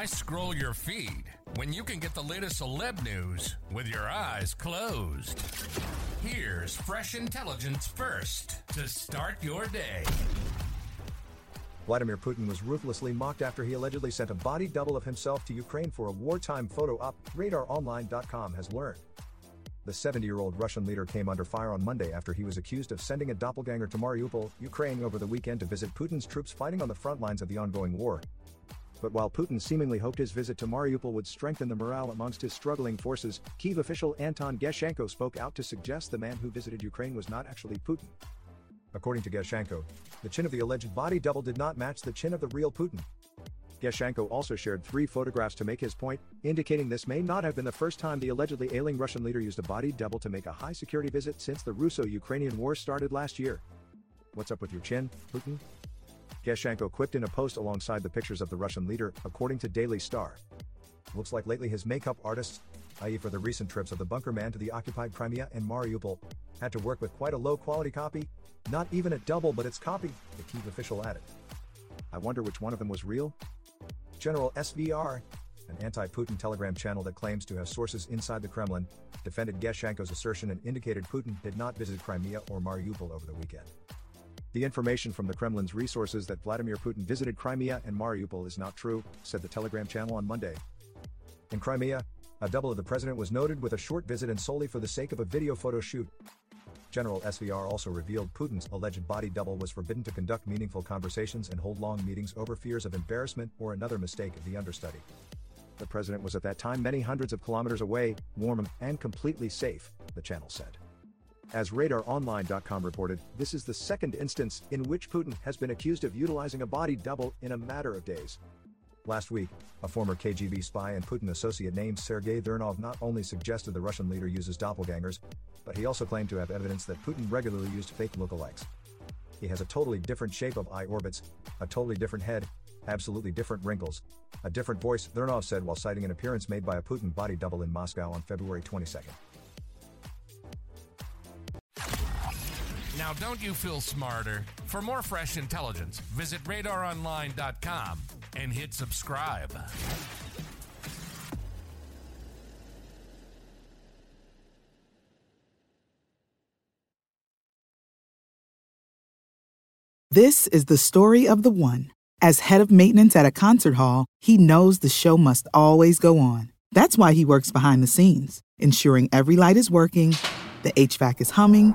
Why scroll your feed when you can get the latest celeb news with your eyes closed? Here's fresh intelligence first to start your day. Vladimir Putin was ruthlessly mocked after he allegedly sent a body double of himself to Ukraine for a wartime photo op, RadarOnline.com has learned. The 70 year old Russian leader came under fire on Monday after he was accused of sending a doppelganger to Mariupol, Ukraine over the weekend to visit Putin's troops fighting on the front lines of the ongoing war. But while Putin seemingly hoped his visit to Mariupol would strengthen the morale amongst his struggling forces, Kiev official Anton Gerashchenko spoke out to suggest the man who visited Ukraine was not actually Putin. According to Gerashchenko, the chin of the alleged body double did not match the chin of the real Putin. Gerashchenko also shared three photographs to make his point, indicating this may not have been the first time the allegedly ailing Russian leader used a body double to make a high security visit since the Russo Ukrainian war started last year. What's up with your chin, Putin? Gerashchenko quipped in a post alongside the pictures of the Russian leader, according to Daily Star. Looks like lately his makeup artists, i.e., for the recent trips of the bunker man to the occupied Crimea and Mariupol, had to work with quite a low quality copy. Not even a double, but its copy, the Kiev official added. I wonder which one of them was real? General SVR, an anti Putin Telegram channel that claims to have sources inside the Kremlin, defended Gerashchenko's assertion and indicated Putin did not visit Crimea or Mariupol over the weekend. The information from the Kremlin's resources that Vladimir Putin visited Crimea and Mariupol is not true, said the Telegram channel on Monday. In Crimea, a double of the president was noted with a short visit and solely for the sake of a video photo shoot. General SVR also revealed Putin's alleged body double was forbidden to conduct meaningful conversations and hold long meetings over fears of embarrassment or another mistake of the understudy. The president was at that time many hundreds of kilometers away, warm and completely safe, the channel said. As RadarOnline.com reported, this is the second instance in which Putin has been accused of utilizing a body double in a matter of days. Last week, a former KGB spy and Putin associate named Sergei Zhirnov not only suggested the Russian leader uses doppelgangers, but he also claimed to have evidence that Putin regularly used fake lookalikes. He has a totally different shape of eye orbits, a totally different head, absolutely different wrinkles, a different voice, Zhirnov said while citing an appearance made by a Putin body double in Moscow on February 22. Now, don't you feel smarter? For more fresh intelligence, visit radaronline.com and hit subscribe. This is the story of the one. As head of maintenance at a concert hall, he knows the show must always go on. That's why he works behind the scenes, ensuring every light is working, the HVAC is humming,